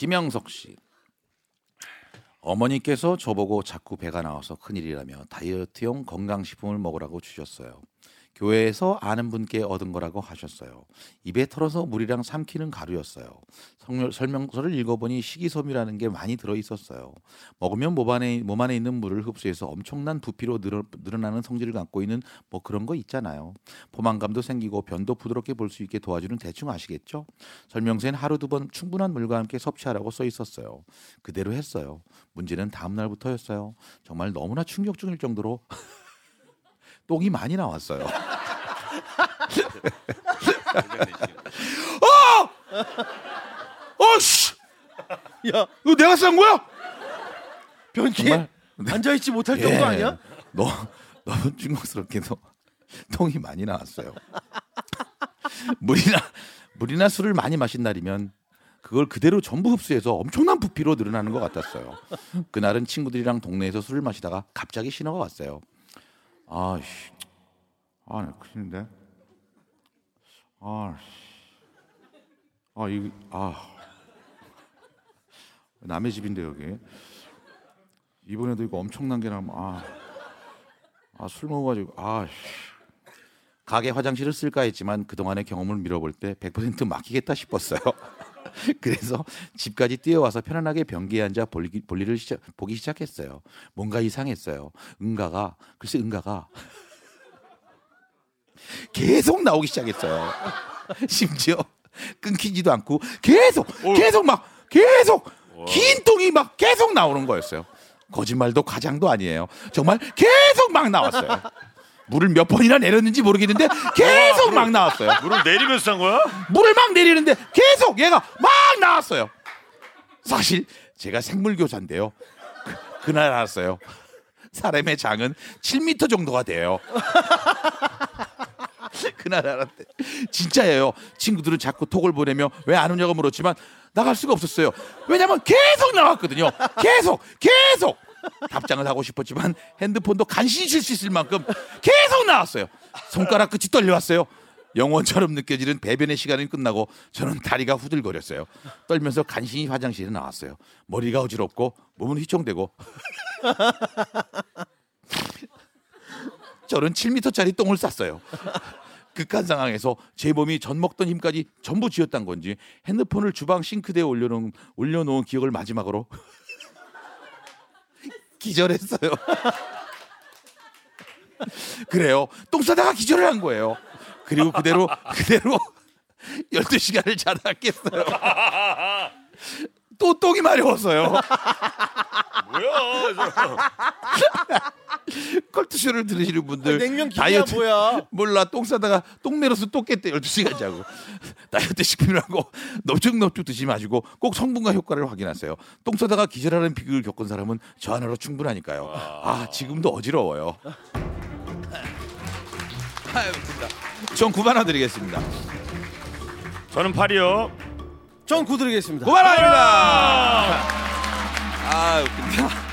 김영석 씨. 어머니께서 저보고 자꾸 배가 나와서 큰일이라며 다이어트용 건강식품을 먹으라고 주셨어요. 교회에서 아는 분께 얻은 거라고 하셨어요. 입에 털어서 물이랑 삼키는 가루였어요. 성열, 설명서를 읽어보니 식이섬유라는 게 많이 들어 있었어요. 먹으면 몸 안에, 몸 안에 있는 물을 흡수해서 엄청난 부피로 늘어, 늘어나는 성질을 갖고 있는 뭐 그런 거 있잖아요. 포만감도 생기고 변도 부드럽게 볼 수 있게 도와주는 대충 아시겠죠? 설명서엔 하루 두 번 충분한 물과 함께 섭취하라고 써 있었어요. 그대로 했어요. 문제는 다음 날부터였어요. 정말 너무나 충격적일 정도로 똥이 많이 나왔어요. 어! 어 씨! 야 이거 내가 싼 거야? 변기? 네. 앉아 있지 못할 정도 아니야? 너 너무 충격스럽게도 똥이 많이 나왔어요. 물이나 물이나 술을 많이 마신 날이면 그걸 그대로 전부 흡수해서 엄청난 부피로 늘어나는 것 같았어요. 그날은 친구들이랑 동네에서 술을 마시다가 갑자기 신호가 왔어요. 아씨, 아, 나 큰일인데. 아, 씨. 아, 이, 아, 남의 집인데 여기. 이번에도 이거 엄청난 게 나면 아, 아 술 먹어가지고 아, 씨. 가게 화장실을 쓸까 했지만 그동안의 경험을 밀어볼 때 100% 막히겠다 싶었어요. 그래서 집까지 뛰어와서 편안하게 변기에 앉아 볼리, 볼일을 시작, 보기 시작했어요. 뭔가 이상했어요. 응가가 글쎄 응가가 계속 나오기 시작했어요. 심지어 끊기지도 않고 계속 계속 막 계속 긴 똥이 막 계속 나오는 거였어요. 거짓말도 과장도 아니에요. 정말 계속 막 나왔어요. 물을 몇 번이나 내렸는지 모르겠는데 계속 막 나왔어요. 물을 내리면서 산 거야? 물을 막 내리는데 계속 얘가 막 나왔어요. 사실 제가 생물 교사인데요. 그, 그날 알았어요. 사람의 장은 7m 정도가 돼요. 그날 알았대. 진짜예요. 친구들은 자꾸 톡을 보내며 왜 안 오냐고 물었지만 나갈 수가 없었어요. 왜냐면 계속 나왔거든요. 계속, 계속. 답장을 하고 싶었지만 핸드폰도 간신히 칠 수 있을 만큼 계속 나왔어요. 손가락 끝이 떨려왔어요. 영원처럼 느껴지는 배변의 시간이 끝나고 저는 다리가 후들거렸어요. 떨면서 간신히 화장실에 나왔어요. 머리가 어지럽고 몸은 휘청대고 저는 7m짜리 똥을 쌌어요. 극한 상황에서 제 몸이 전 먹던 힘까지 전부 쥐었단 건지 핸드폰을 주방 싱크대에 올려놓은, 올려놓은 기억을 마지막으로 기절했어요. 그래요. 똥 싸다가 기절을 한 거예요. 그리고 그대로 그대로 12시간을 자다 깼어요. 또 똥이 마려웠어요. 뭐야? 저. 컬투쇼를 들으시는 분들 냉면 기계야 뭐야? 몰라. 똥 싸다가 똥 내려서 또 깼대. 12시간 자고. 다이어트 식품이라고 넙죽넙죽 드시지 마시고 꼭 성분과 효과를 확인하세요. 똥 싸다가 기절하는 비극을 겪은 사람은 저 하나로 충분하니까요. 아 지금도 어지러워요. 아유 전 9만 원 드리겠습니다. 저는 팔이요. 전 구드리겠습니다. 9만 원입니다! 아 웃긴다